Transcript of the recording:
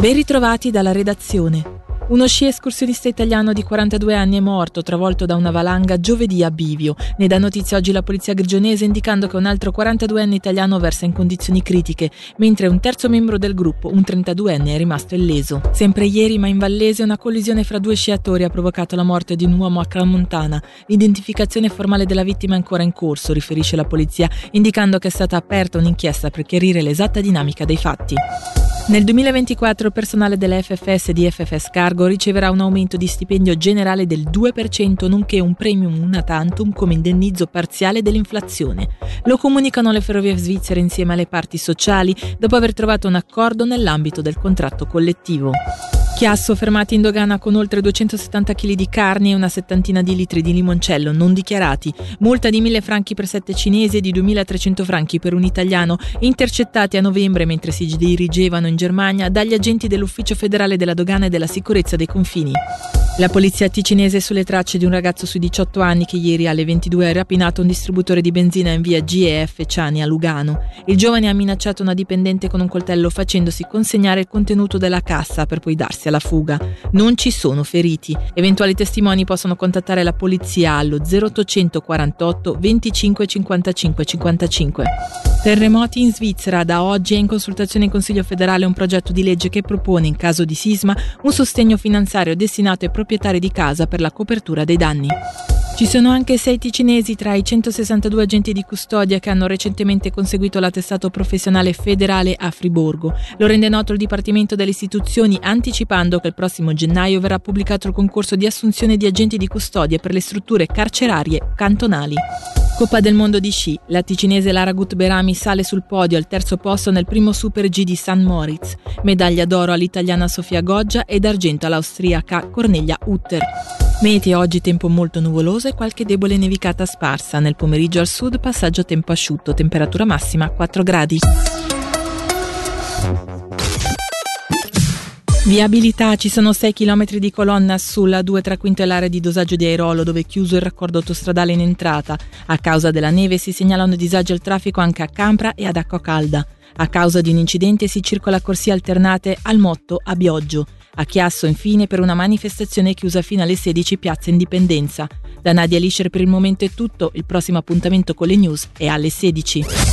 Ben ritrovati dalla redazione. Uno sci escursionista italiano di 42 anni è morto, travolto da una valanga giovedì a Bivio. Ne dà notizia oggi la polizia grigionese indicando che un altro 42enne italiano versa in condizioni critiche, mentre un terzo membro del gruppo, un 32enne, è rimasto illeso. Sempre ieri, ma in Vallese, una collisione fra due sciatori ha provocato la morte di un uomo a Cramontana. L'identificazione formale della vittima è ancora in corso, riferisce la polizia, indicando che è stata aperta un'inchiesta per chiarire l'esatta dinamica dei fatti. Nel 2024 il personale dell'FFS di FFS Cargo riceverà un aumento di stipendio generale del 2% nonché un premium una tantum come indennizzo parziale dell'inflazione. Lo comunicano le ferrovie svizzere insieme alle parti sociali dopo aver trovato un accordo nell'ambito del contratto collettivo. Chiasso fermati in dogana con oltre 270 kg di carne e una settantina di litri di limoncello non dichiarati, multa di 1000 franchi per 7 cinesi e di 2300 franchi per un italiano, intercettati a novembre mentre si dirigevano in Germania dagli agenti dell'Ufficio federale della dogana e della sicurezza dei confini. La polizia ticinese è sulle tracce di un ragazzo sui 18 anni che ieri alle 22 ha rapinato un distributore di benzina in via GEF Ciani a Lugano. Il giovane ha minacciato una dipendente con un coltello facendosi consegnare il contenuto della cassa per poi darsi alla fuga. Non ci sono feriti. Eventuali testimoni possono contattare la polizia allo 0848 25 55 55. Terremoti in Svizzera. Da oggi è in consultazione in Consiglio federale un progetto di legge che propone, in caso di sisma, un sostegno finanziario destinato ai proprietari di casa per la copertura dei danni. Ci sono anche sei ticinesi tra i 162 agenti di custodia che hanno recentemente conseguito l'attestato professionale federale a Friburgo. Lo rende noto il Dipartimento delle Istituzioni anticipando che il prossimo gennaio verrà pubblicato il concorso di assunzione di agenti di custodia per le strutture carcerarie cantonali. Coppa del mondo di sci. La ticinese Lara Gutberami sale sul podio al terzo posto nel primo Super G di San Moritz. Medaglia d'oro all'italiana Sofia Goggia ed argento all'austriaca Cornelia Utter. Meteo oggi tempo molto nuvoloso e qualche debole nevicata sparsa. Nel pomeriggio al sud passaggio tempo asciutto, temperatura massima 4 gradi. Viabilità, ci sono 6 km di colonna sulla 2 3 quintellare di dosaggio di Airolo dove è chiuso il raccordo autostradale in entrata. A causa della neve si segnalano disagi al traffico anche a Campra e ad Acqua Calda. A causa di un incidente si circola corsie alternate al Motto a Bioggio. A Chiasso infine per una manifestazione chiusa fino alle 16 Piazza Indipendenza. Da Nadia Lischer per il momento è tutto, il prossimo appuntamento con le news è alle 16.